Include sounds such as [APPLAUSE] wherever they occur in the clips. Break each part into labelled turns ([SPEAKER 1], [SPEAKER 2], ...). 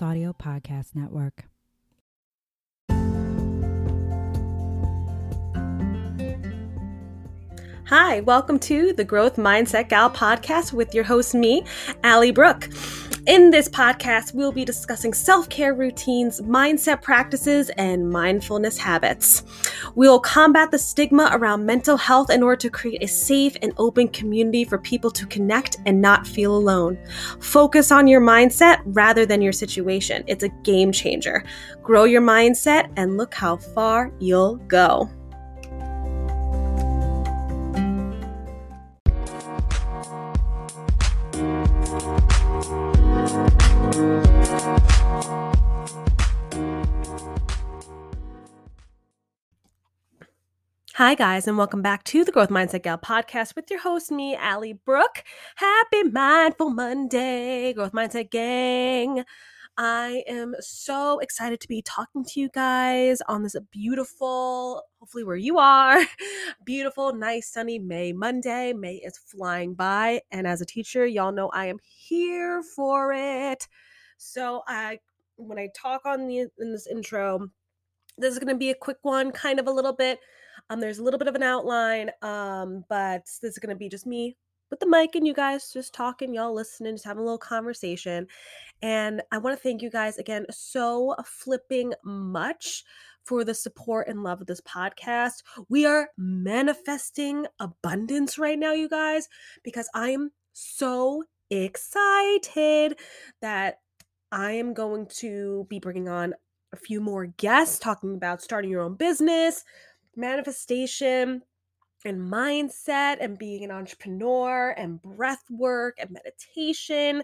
[SPEAKER 1] Audio Podcast Network.
[SPEAKER 2] Hi, welcome to the Growth Mindset Gal podcast with your host, me, Allie Brooke. In this podcast, we'll be discussing self care routines, mindset practices, and mindfulness habits. We'll combat the stigma around mental health in order to create a safe and open community for people to connect and not feel alone. Focus on your mindset rather than your situation. It's a game changer. Grow your mindset and look how far you'll go. Hi, guys, and welcome back to the Growth Mindset Gal podcast with your host, me, Allie Brooke. Happy Mindful Monday, Growth Mindset Gang. I am so excited to be talking to you guys on this beautiful, hopefully where you are, [LAUGHS] beautiful, nice, sunny May Monday. May is flying by, and as a teacher, y'all know I am here for it. So I, when I talk on the in this intro, this is going to be a quick one, kind of a little bit um, there's a little bit of an outline, um, but this is going to be just me with the mic and you guys just talking, y'all listening, just having a little conversation. And I want to thank you guys again so flipping much for the support and love of this podcast. We are manifesting abundance right now, you guys, because I'm so excited that I am going to be bringing on a few more guests talking about starting your own business, manifestation and mindset and being an entrepreneur and breath work and meditation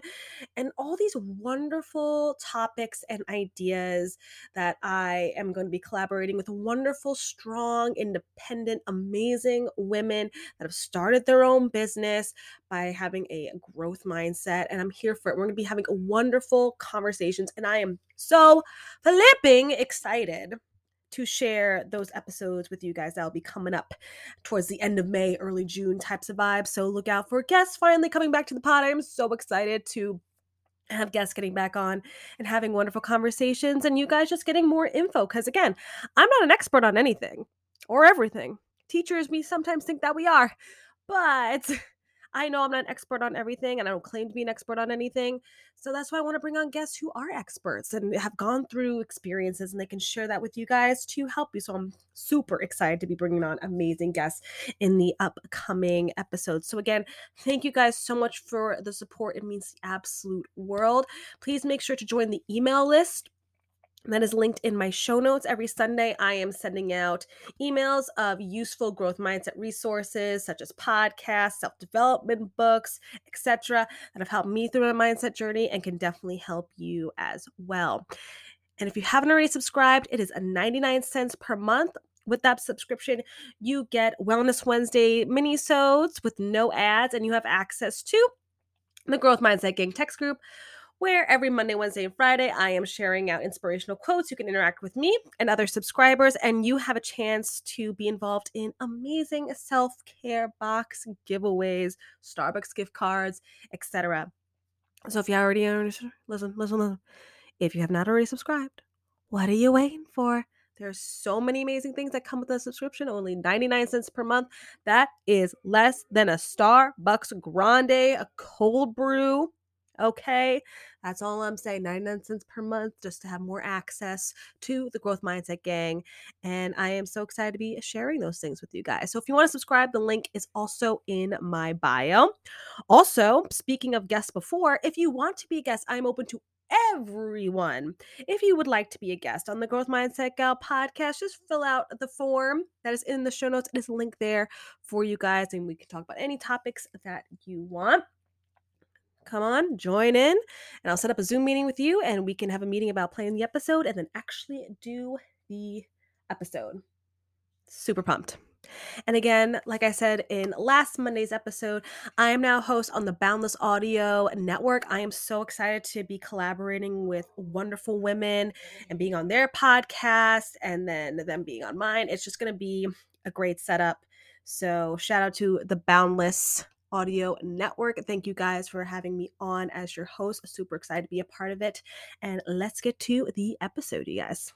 [SPEAKER 2] and all these wonderful topics and ideas that I am going to be collaborating with wonderful, strong, independent, amazing women that have started their own business by having a growth mindset. And I'm here for it. We're going to be having wonderful conversations, and I am so flipping excited to share those episodes with you guys that'll be coming up towards the end of May, early June types of vibes. So look out for guests finally coming back to the pod. I'm so excited to have guests getting back on and having wonderful conversations and you guys just getting more info because again i'm not an expert on anything or everything teachers we sometimes think that we are but [LAUGHS] I know I'm not an expert on everything and I don't claim to be an expert on anything. So that's why I want to bring on guests who are experts and have gone through experiences and they can share that with you guys to help you. So I'm super excited to be bringing on amazing guests in the upcoming episodes. So again, thank you guys so much for the support. It means the absolute world. Please make sure to join the email list that is linked in my show notes. Every Sunday, I am sending out emails of useful growth mindset resources such as podcasts, self development books, etc., that have helped me through my mindset journey and can definitely help you as well. And if you haven't already subscribed, it is a 99 cents per month. With that subscription, you get Wellness Wednesday mini-sodes with no ads, and you have access to the Growth Mindset Gang text group where every Monday, Wednesday, and Friday I am sharing out inspirational quotes. You can interact with me and other subscribers, and you have a chance to be involved in amazing self care box giveaways, Starbucks gift cards, etc. So if you already listen, listen, listen. If you have not already subscribed, what are you waiting for? There's so many amazing things that come with a subscription, only 99 cents per month. That is less than a Starbucks Grande, a cold brew Okay, that's all I'm saying. 99 cents per month just to have more access to the Growth Mindset Gang. And I am so excited to be sharing those things with you guys. So if you want to subscribe, the link is also in my bio. Also, speaking of guests before, if you want to be a guest, I'm open to everyone. If you would like to be a guest on the Growth Mindset Gal podcast, just fill out the form that is in the show notes. It is linked there for you guys, and we can talk about any topics that you want come on, join in, and I'll set up a Zoom meeting with you, and we can have a meeting about playing the episode and then actually do the episode. Super pumped. And again, like I said in last Monday's episode, I am now host on the Boundless Audio Network. I am so excited to be collaborating with wonderful women and being on their podcast and then them being on mine. It's just going to be a great setup. So, shout out to the Boundless Audio Network. Thank you guys for having me on as your host. Super excited to be a part of it. And let's get to the episode, you guys.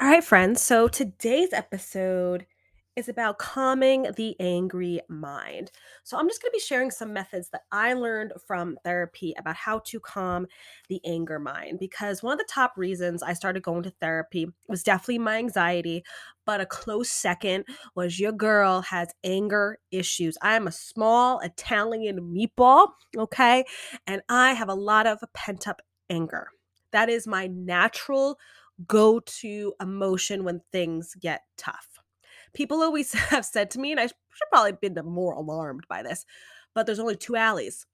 [SPEAKER 2] All right, friends. So today's episode is about calming the angry mind. So, I'm just going to be sharing some methods that I learned from therapy about how to calm the anger mind. Because one of the top reasons I started going to therapy was definitely my anxiety, but a close second was your girl has anger issues. I am a small Italian meatball, okay? And I have a lot of pent up anger. That is my natural go to emotion when things get tough people always [LAUGHS] have said to me, and I should probably been more alarmed by this, but there's only two Allies,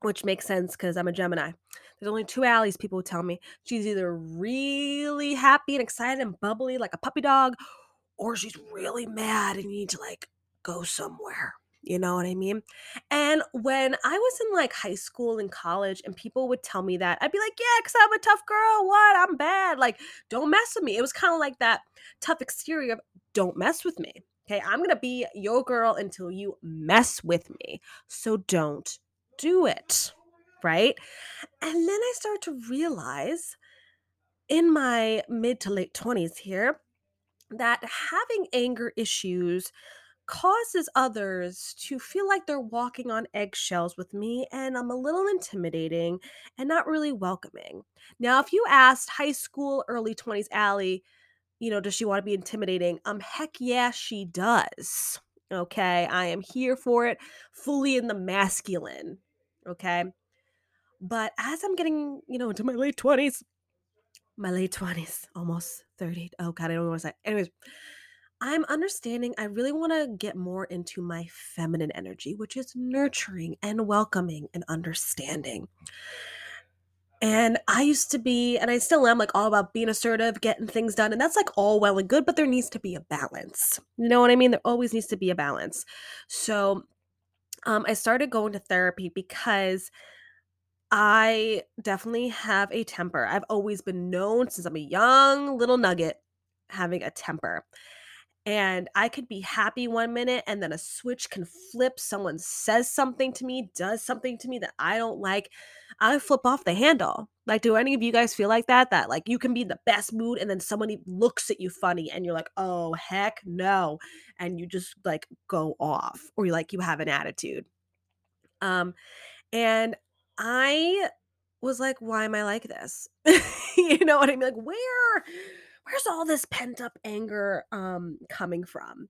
[SPEAKER 2] which makes sense because I'm a Gemini. There's only two Allies, people tell me. She's either really happy and excited and bubbly like a puppy dog, or she's really mad and you need to like go somewhere. You know what I mean? And when I was in like high school and college and people would tell me that, I'd be like, yeah, because I'm a tough girl. What? I'm bad. Like, don't mess with me. It was kind of like that tough exterior of don't mess with me. Okay. I'm going to be your girl until you mess with me. So don't do it. Right. And then I start to realize in my mid to late 20s here that having anger issues causes others to feel like they're walking on eggshells with me and I'm a little intimidating and not really welcoming. Now, if you asked high school, early 20s Allie, you know, does she want to be intimidating? Um, heck yeah, she does. Okay, I am here for it, fully in the masculine. Okay. But as I'm getting, you know, into my late 20s, my late 20s, almost 30. Oh God, I don't what to say. Anyways, I'm understanding I really want to get more into my feminine energy, which is nurturing and welcoming and understanding. And I used to be, and I still am, like all about being assertive, getting things done. And that's like all well and good, but there needs to be a balance. You know what I mean? There always needs to be a balance. So um, I started going to therapy because I definitely have a temper. I've always been known since I'm a young little nugget having a temper and I could be happy one minute and then a switch can flip. Someone says something to me, does something to me that I don't like. I flip off the handle. Like, do any of you guys feel like that? That like you can be in the best mood and then somebody looks at you funny and you're like, oh, heck no. And you just like go off or you like you have an attitude. Um, and I was like, why am I like this? [LAUGHS] you know what I mean? Like, where where's all this pent up anger um, coming from?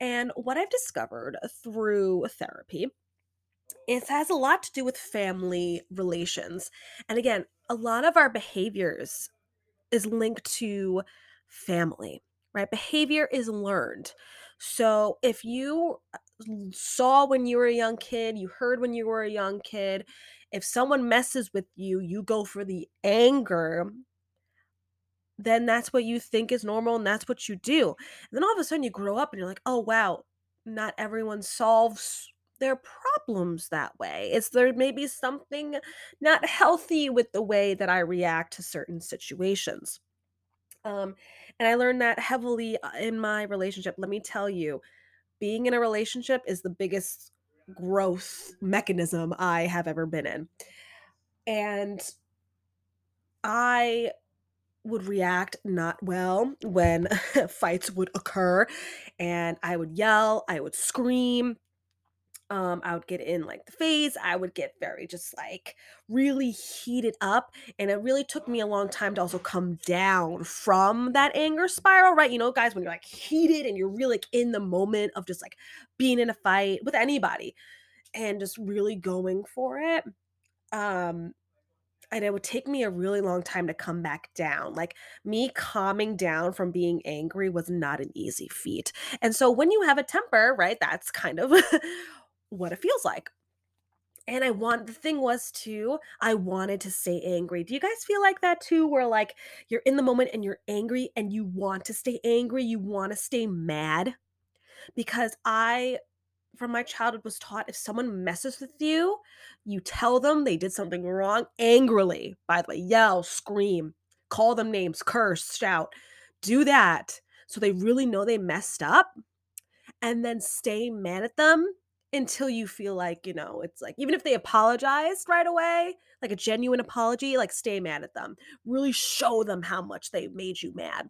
[SPEAKER 2] And what I've discovered through therapy it has a lot to do with family relations. And again, a lot of our behaviors is linked to family, right? Behavior is learned. So if you uh, saw when you were a young kid, you heard when you were a young kid, if someone messes with you, you go for the anger then that's what you think is normal and that's what you do. And then all of a sudden you grow up and you're like, oh, wow, not everyone solves their problems that way. Is there maybe something not healthy with the way that I react to certain situations? Um, and I learned that heavily uh, in my relationship. Let me tell you, being in a relationship is the biggest growth mechanism I have ever been in. And I would react not well when [LAUGHS] fights would occur and I would yell, I would scream, um I would get in like the face, I would get very just like really heated up and it really took me a long time to also come down from that anger spiral, right? You know, guys when you're like heated and you're really like in the moment of just like being in a fight with anybody and just really going for it. Um and it would take me a really long time to come back down. Like me calming down from being angry was not an easy feat. And so when you have a temper, right, that's kind of [LAUGHS] what it feels like. And I want the thing was too, I wanted to stay angry. Do you guys feel like that too? Where like you're in the moment and you're angry and you want to stay angry, you want to stay mad? Because I from my childhood was taught if someone messes with you, you tell them they did something wrong angrily. By the way, yell, scream, call them names, curse, shout. Do that so they really know they messed up and then stay mad at them until you feel like, you know, it's like even if they apologized right away, like a genuine apology, like stay mad at them. Really show them how much they made you mad.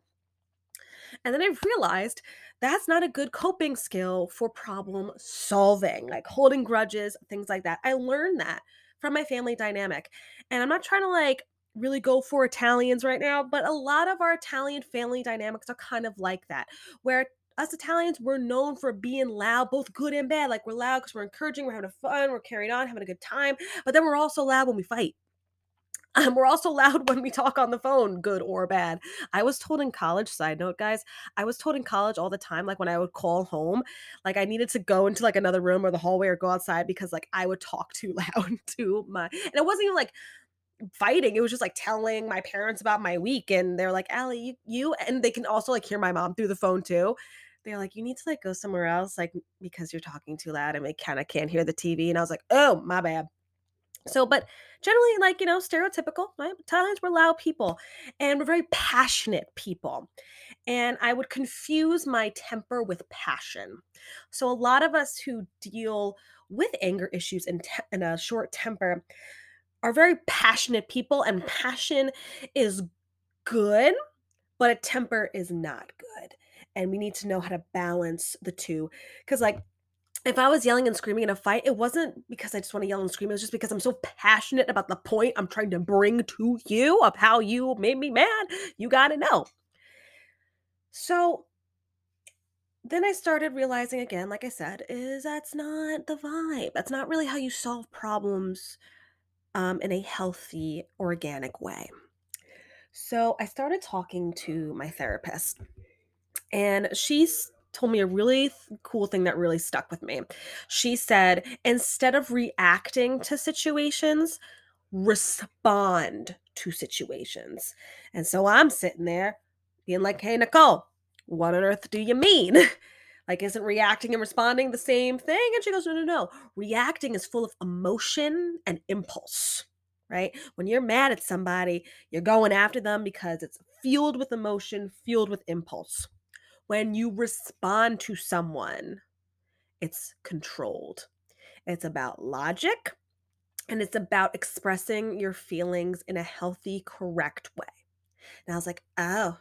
[SPEAKER 2] And then I realized that's not a good coping skill for problem solving, like holding grudges, things like that. I learned that from my family dynamic. And I'm not trying to like really go for Italians right now, but a lot of our Italian family dynamics are kind of like that, where us Italians, we're known for being loud, both good and bad. Like we're loud because we're encouraging, we're having fun, we're carrying on, having a good time. But then we're also loud when we fight. Um, we're also loud when we talk on the phone, good or bad. I was told in college, side note, guys, I was told in college all the time, like when I would call home, like I needed to go into like another room or the hallway or go outside because like I would talk too [LAUGHS] loud to my, and it wasn't even like fighting. It was just like telling my parents about my week. And they're like, Allie, you, you, and they can also like hear my mom through the phone too. They're like, you need to like go somewhere else, like because you're talking too loud and they kind of can't hear the TV. And I was like, oh, my bad. So, but generally, like, you know, stereotypical, right? Italians were loud people and we're very passionate people. And I would confuse my temper with passion. So, a lot of us who deal with anger issues and, te- and a short temper are very passionate people, and passion is good, but a temper is not good. And we need to know how to balance the two. Because, like, if I was yelling and screaming in a fight, it wasn't because I just want to yell and scream. It was just because I'm so passionate about the point I'm trying to bring to you of how you made me mad. You got to know. So then I started realizing again, like I said, is that's not the vibe. That's not really how you solve problems um, in a healthy, organic way. So I started talking to my therapist, and she's told me a really th- cool thing that really stuck with me. She said, instead of reacting to situations, respond to situations. And so I'm sitting there being like, hey, Nicole, what on earth do you mean? [LAUGHS] like, isn't reacting and responding the same thing? And she goes, no, no, no. Reacting is full of emotion and impulse, right? When you're mad at somebody, you're going after them because it's fueled with emotion, fueled with impulse when you respond to someone, it's controlled. It's about logic and it's about expressing your feelings in a healthy, correct way. And I was like, oh,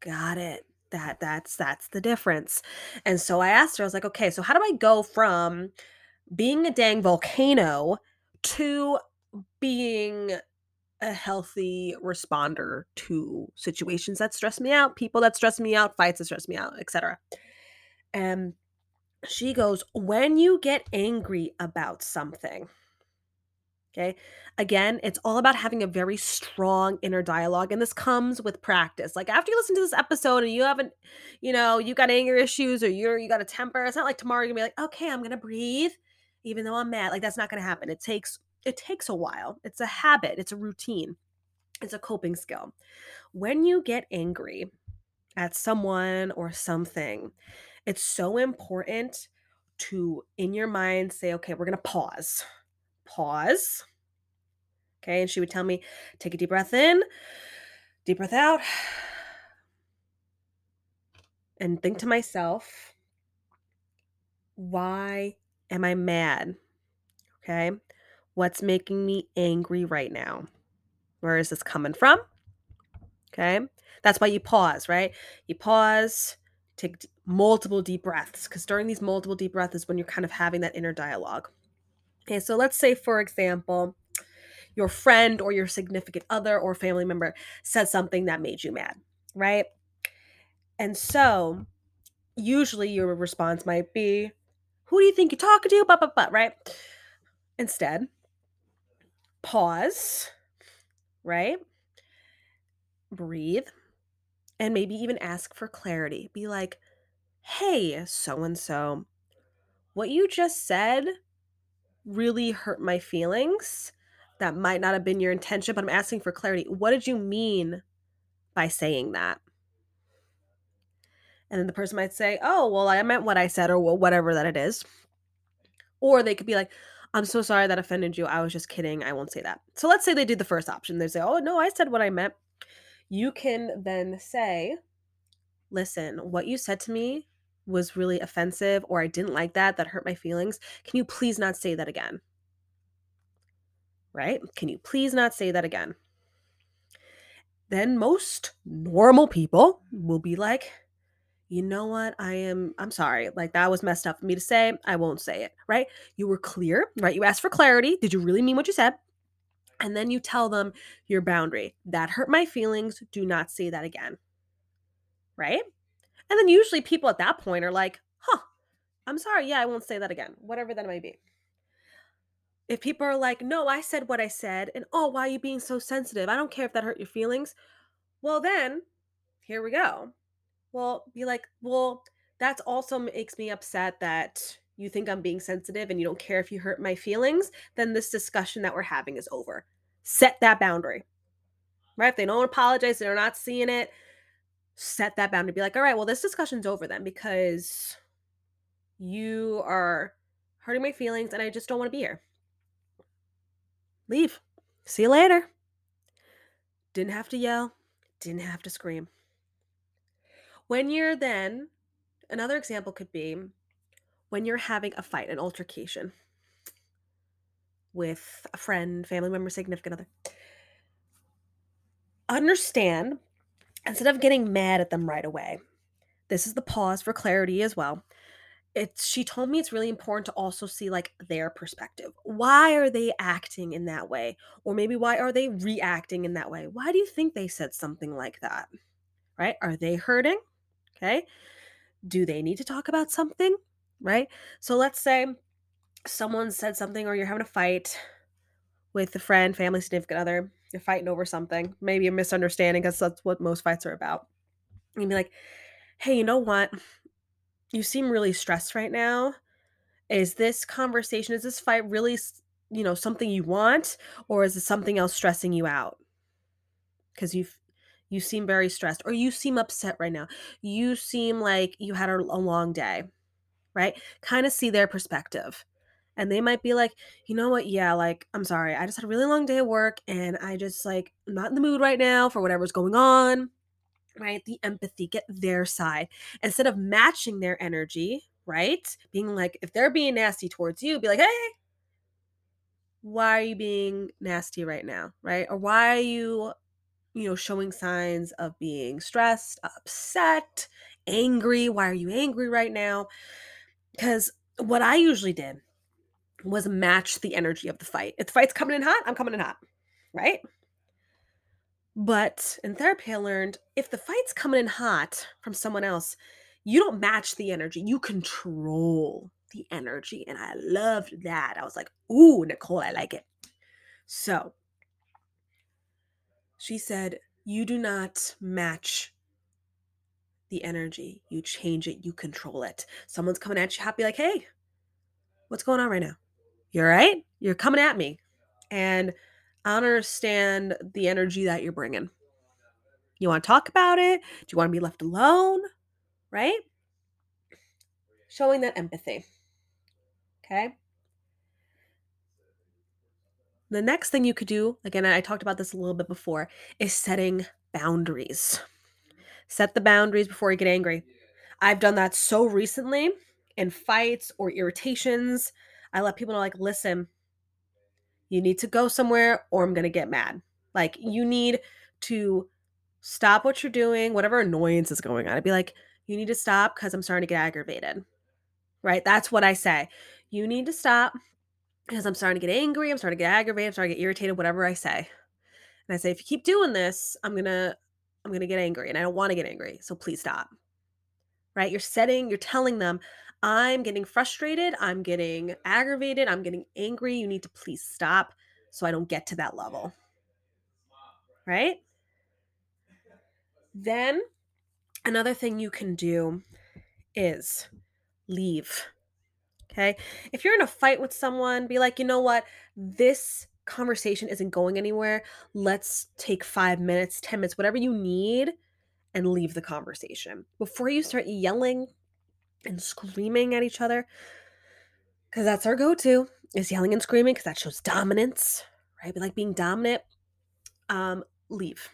[SPEAKER 2] got it. That that's that's the difference. And so I asked her, I was like, okay, so how do I go from being a dang volcano to being a healthy responder to situations that stress me out, people that stress me out, fights that stress me out, etc. And she goes, when you get angry about something, okay, again, it's all about having a very strong inner dialogue. And this comes with practice. Like after you listen to this episode and you haven't, you know, you got anger issues or you're, you got a temper, it's not like tomorrow you're gonna be like, okay, I'm gonna breathe, even though I'm mad. Like that's not gonna happen. It takes it takes a while. It's a habit, it's a routine, it's a coping skill. When you get angry at someone or something, it's so important to, in your mind, say, okay, we're going to pause. Pause. Okay. And she would tell me, take a deep breath in, deep breath out, and think to myself, why am I mad? Okay. What's making me angry right now? Where is this coming from? Okay. That's why you pause, right? You pause, take multiple deep breaths, because during these multiple deep breaths is when you're kind of having that inner dialogue. Okay. So let's say, for example, your friend or your significant other or family member said something that made you mad, right? And so usually your response might be, Who do you think you're talking to? But, but, but, right? Instead, pause, right? Breathe, and maybe even ask for clarity. Be like, hey, so and so, what you just said really hurt my feelings. That might not have been your intention, but I'm asking for clarity. What did you mean by saying that? And then the person might say, oh, well, I meant what I said, or whatever that it is. Or they could be like, I'm so sorry that offended you. I was just kidding. I won't say that. So let's say they did the first option. They say, Oh, no, I said what I meant. You can then say, Listen, what you said to me was really offensive or I didn't like that, that hurt my feelings. Can you please not say that again? Right? Can you please not say that again? Then most normal people will be like, you know what? I am, I'm sorry. Like that was messed up for me to say. I won't say it. Right? You were clear, right? You asked for clarity. Did you really mean what you said? And then you tell them your boundary. That hurt my feelings. Do not say that again. Right? And then usually people at that point are like, huh, I'm sorry. Yeah, I won't say that again. Whatever that might be. If people are like, no, I said what I said, and oh, why are you being so sensitive? I don't care if that hurt your feelings. Well, then, here we go. Well, be like, well, that's also makes me upset that you think I'm being sensitive and you don't care if you hurt my feelings. Then this discussion that we're having is over. Set that boundary. Right? If they don't apologize, they're not seeing it, set that boundary. Be like, all right, well, this discussion's over then because you are hurting my feelings and I just don't want to be here. Leave. See you later. Didn't have to yell, didn't have to scream. When you're then, another example could be when you're having a fight, an altercation with a friend, family member, significant other. Understand, instead of getting mad at them right away, this is the pause for clarity as well it's she told me it's really important to also see like their perspective. Why are they acting in that way? Or maybe why are they reacting in that way? Why do you think they said something like that? Right? Are they hurting? Okay? Do they need to talk about something? Right? So let's say someone said something or you're having a fight with a friend, family, significant other, you're fighting over something, maybe a misunderstanding because that's what most fights are about. And be like, hey, you know what? you seem really stressed right now. Is this conversation, is this fight really, you know, something you want, or is it something else stressing you out? Because you you seem very stressed, or you seem upset right now. You seem like you had a, a long day, right? Kind of see their perspective. And they might be like, you know what? Yeah, like, I'm sorry. I just had a really long day at work and I just like, I'm not in the mood right now for whatever's going on right? The empathy, get their side instead of matching their energy, right? Being like, if they're being nasty towards you, be like, hey, why are you being nasty right now, right? Or why are you, you know, showing signs of being stressed, upset, angry? Why are you angry right now? Because what I usually did was match the energy of the fight. If the fight's coming in hot, I'm coming in hot, right? But in therapy, I learned if the fight's coming in hot from someone else, you don't match the energy, you control the energy. And I loved that. I was like, ooh, Nicole, I like it. So she said, You do not match the energy, you change it, you control it. Someone's coming at you happy, like, Hey, what's going on right now? You're right. You're coming at me. And I understand the energy that you're bringing. You want to talk about it? Do you want to be left alone? Right? Showing that empathy. Okay. The next thing you could do, again, I talked about this a little bit before, is setting boundaries. Set the boundaries before you get angry. I've done that so recently in fights or irritations. I let people know, like, listen, you need to go somewhere or I'm going to get mad. Like, you need to stop what you're doing, whatever annoyance is going on. I'd be like, you need to stop because I'm starting to get aggravated. Right? That's what I say. You need to stop because I'm starting to get angry. I'm starting to get aggravated. I'm starting to get irritated, whatever I say. And I say, if you keep doing this, I'm to. I'm to get angry and I don't want to get angry. So please stop. Right? You're setting, you're telling them, I'm getting frustrated. I'm getting aggravated. I'm getting angry. You need to please stop so I don't get to that level. Right? Then another thing you can do is leave. Okay. If you're in a fight with someone, be like, you know what? This conversation isn't going anywhere. Let's take five minutes, 10 minutes, whatever you need, and leave the conversation. Before you start yelling, and screaming at each other because that's our go-to is yelling and screaming because that shows dominance right we like being dominant um leave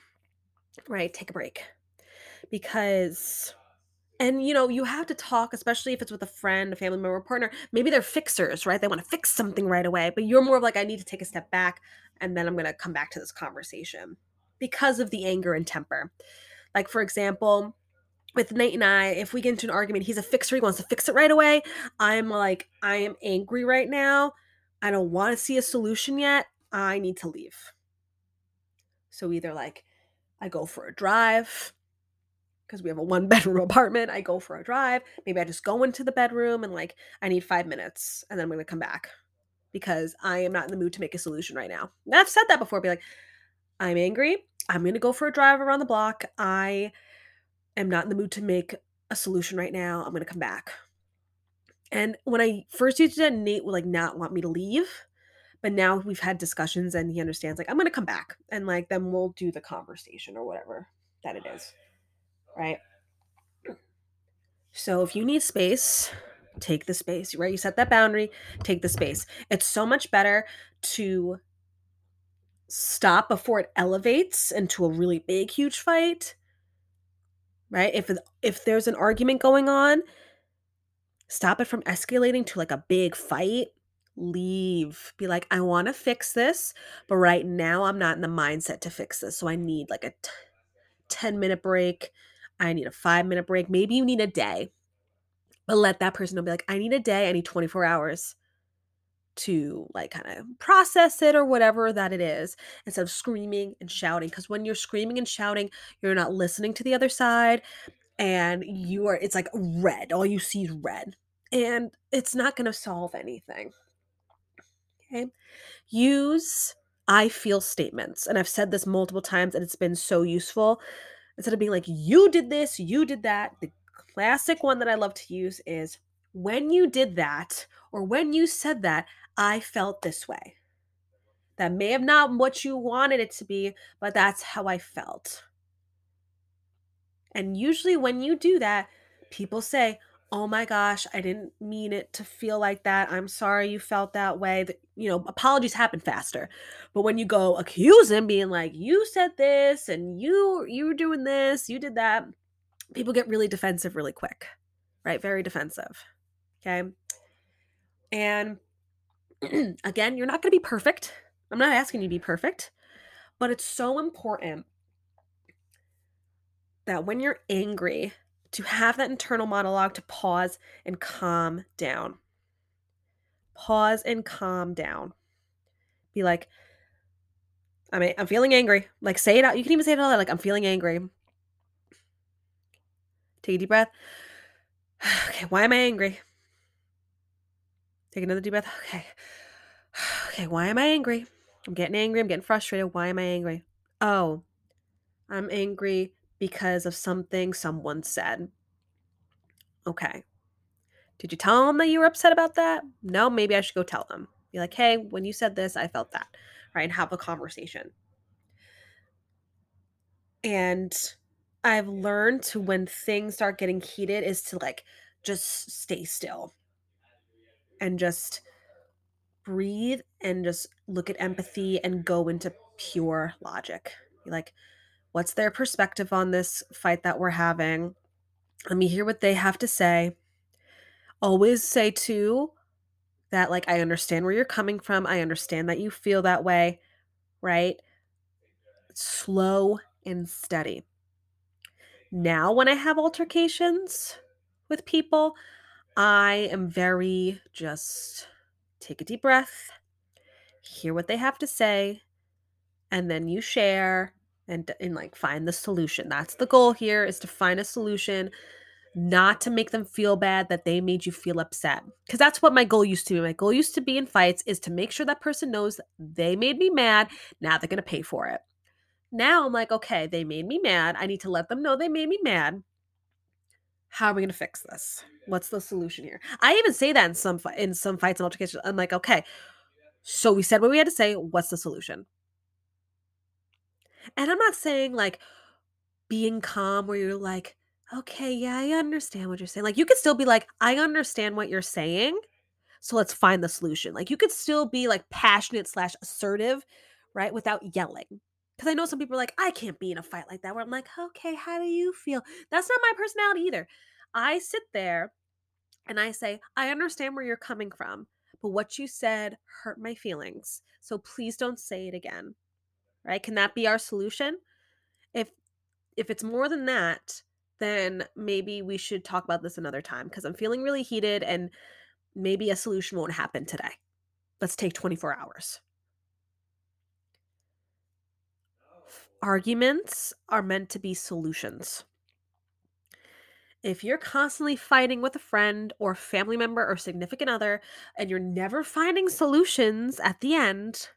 [SPEAKER 2] right take a break because and you know you have to talk especially if it's with a friend a family member or partner maybe they're fixers right they want to fix something right away but you're more of like i need to take a step back and then i'm going to come back to this conversation because of the anger and temper like for example with Nate and I, if we get into an argument, he's a fixer, he wants to fix it right away. I'm like, I am angry right now. I don't want to see a solution yet. I need to leave. So either like I go for a drive, because we have a one [LAUGHS] bedroom apartment. I go for a drive. Maybe I just go into the bedroom and like I need five minutes and then I'm gonna come back because I am not in the mood to make a solution right now. And I've said that before, be like, I'm angry. I'm gonna go for a drive around the block. I am not in the mood to make a solution right now. I'm gonna come back. And when I first used it, Nate would like not want me to leave. But now we've had discussions and he understands like I'm gonna come back and like then we'll do the conversation or whatever that it is right? So if you need space, take the space, right? You set that boundary, take the space. It's so much better to stop before it elevates into a really big huge fight. Right? If if there's an argument going on, stop it from escalating to like a big fight. Leave. Be like, I want to fix this, but right now I'm not in the mindset to fix this. So I need like a t- 10 minute break I need a five minute break. Maybe you need a day, but let that person know, be like, I need a day, I need 24 hours to like kind of process it or whatever that it is instead of screaming and shouting. Because when you're screaming and shouting, you're not listening to the other side and you are, it's like red. All you see is red and it's not going to solve anything. Okay. Use I feel statements. And I've said this multiple times and it's been so useful instead of being like, you did this, you did that, the classic one that I love to use is when you did that or when you said that, I felt this way. That may have not what you wanted it to be, but that's how I felt. And usually when you do that, people say, oh my gosh, I didn't mean it to feel like that. I'm sorry you felt that way. That you know, apologies happen faster. But when you go accuse him being like, you said this and you you were doing this, you did that, people get really defensive really quick. Right? Very defensive. Okay. And [CLEARS THROAT] again, you're not going to be perfect. I'm not asking you to be perfect, but it's so important that when you're angry, to have that internal monologue to pause and calm down. Pause and calm down. Be like, I mean, I'm feeling angry. Like, say it out. You can even say it out loud. Like, I'm feeling angry. Take a deep breath. [SIGHS] Okay, why am I angry? Take another deep breath. Okay. [SIGHS] Okay, why am I angry? I'm getting angry. I'm getting frustrated. Why am I angry? Oh, I'm angry because of something someone said. Okay. Did you tell them that you were upset about that? No, maybe I should go tell them. Be like, hey, when you said this, I felt that, right? And have a conversation. And I've learned to when things start getting heated is to like just stay still and just breathe and just look at empathy and go into pure logic. Be like, What's their perspective on this fight that we're having? Let me hear what they have to say. Always say, too, that, like, I understand where you're coming from. I understand that you feel that way, right? Slow and steady. Now, when I have altercations with people, I am very just take a deep breath, hear what they have to say, and then you share and and like find the solution. That's the goal here is to find a solution not to make them feel bad that they made you feel upset. Cuz that's what my goal used to be. My goal used to be in fights is to make sure that person knows they made me mad. Now they're going to pay for it. Now I'm like, okay, they made me mad. I need to let them know they made me mad. How are we going to fix this? What's the solution here? I even say that in some in some fights and altercations. I'm like, okay, so we said what we had to say. What's the solution? And I'm not saying like being calm where you're like, okay, yeah, I understand what you're saying. Like you could still be like, I understand what you're saying. So let's find the solution. Like you could still be like passionate slash assertive, right? Without yelling. Because I know some people are like, I can't be in a fight like that. Where I'm like, okay, how do you feel? That's not my personality either. I sit there and I say, I understand where you're coming from, but what you said hurt my feelings. So please don't say it again. Right? Can that be our solution? If if it's more than that, then maybe we should talk about this another time because I'm feeling really heated and maybe a solution won't happen today. Let's take 24 hours. Arguments are meant to be solutions. If you're constantly fighting with a friend or family member or significant other and you're never finding solutions at the end,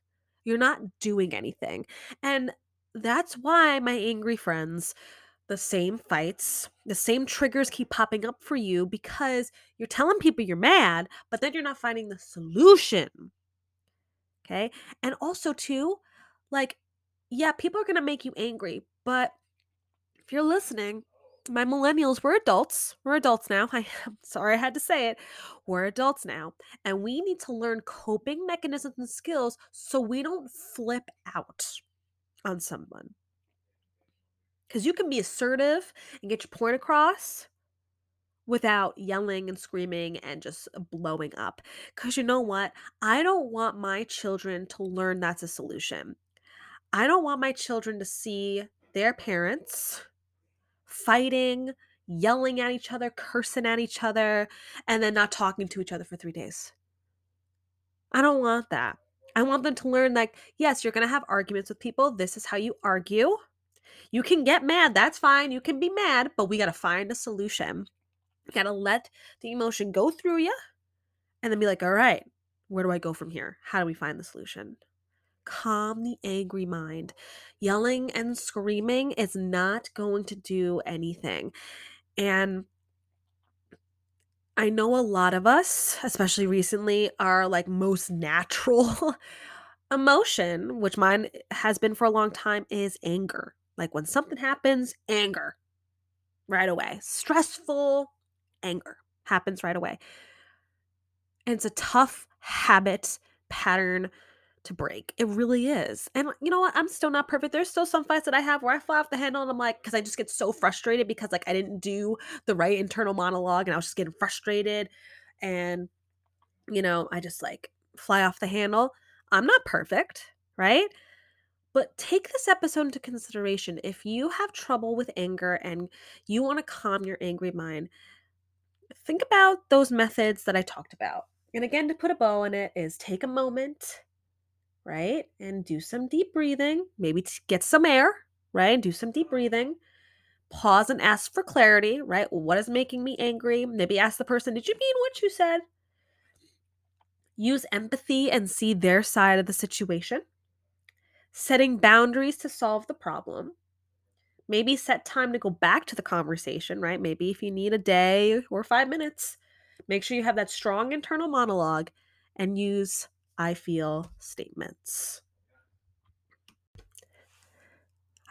[SPEAKER 2] you're not doing anything. And that's why my angry friends, the same fights, the same triggers keep popping up for you because you're telling people you're mad, but then you're not finding the solution. Okay. And also, too, like, yeah, people are going to make you angry, but if you're listening, my millennials, we're adults. We're adults now. I, am [LAUGHS] sorry I had to say it. We're adults now. And we need to learn coping mechanisms and skills so we don't flip out on someone. Because you can be assertive and get your point across without yelling and screaming and just blowing up. Because you know what? I don't want my children to learn that's a solution. I don't want my children to see their parents fighting, yelling at each other, cursing at each other, and then not talking to each other for three days. I don't want that. I want them to learn like, yes, you're going to have arguments with people. This is how you argue. You can get mad. That's fine. You can be mad, but we got to find a solution. Got to let the emotion go through you and then be like, all right, where do I go from here? How do we find the solution? Calm the angry mind. Yelling and screaming is not going to do anything. And I know a lot of us, especially recently, are like most natural [LAUGHS] emotion, which mine has been for a long time, is anger. Like when something happens, anger right away. Stressful anger happens right away. And it's a tough habit pattern to break. It really is. And you know what? I'm still not perfect. There's still some fights that I have where I fly off the handle and I'm like, because I just get so frustrated because like I didn't do the right internal monologue and I was just getting frustrated. And, you know, I just like fly off the handle. I'm not perfect, right? But take this episode into consideration. If you have trouble with anger and you want to calm your angry mind, think about those methods that I talked about. And again, to put a bow on it, is take a moment right? And do some deep breathing, maybe get some air, right? And do some deep mm-hmm. breathing. Pause and ask for clarity, right? What is making me angry? Maybe ask the person, Did you mean what you said? Use empathy and see their side of the situation. Setting boundaries to solve the problem. Maybe set time to go back to the conversation, right? Maybe if you need a day or five minutes, make sure you have that strong internal monologue and use I feel statements.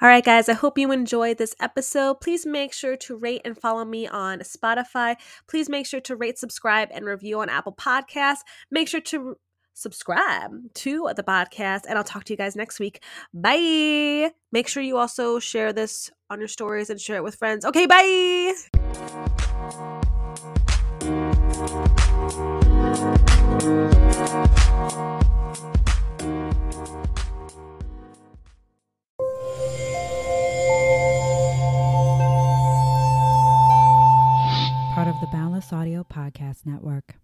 [SPEAKER 2] All right, guys, I hope you enjoyed this episode. Please make sure to rate and follow me on Spotify. Please make sure to rate, subscribe, and review on Apple Podcasts. Make sure to subscribe to the podcast, and I'll talk to you guys next week. Bye. Make sure you also share this on your stories and share it with friends. Okay, bye. Part of the Boundless Audio Podcast Network.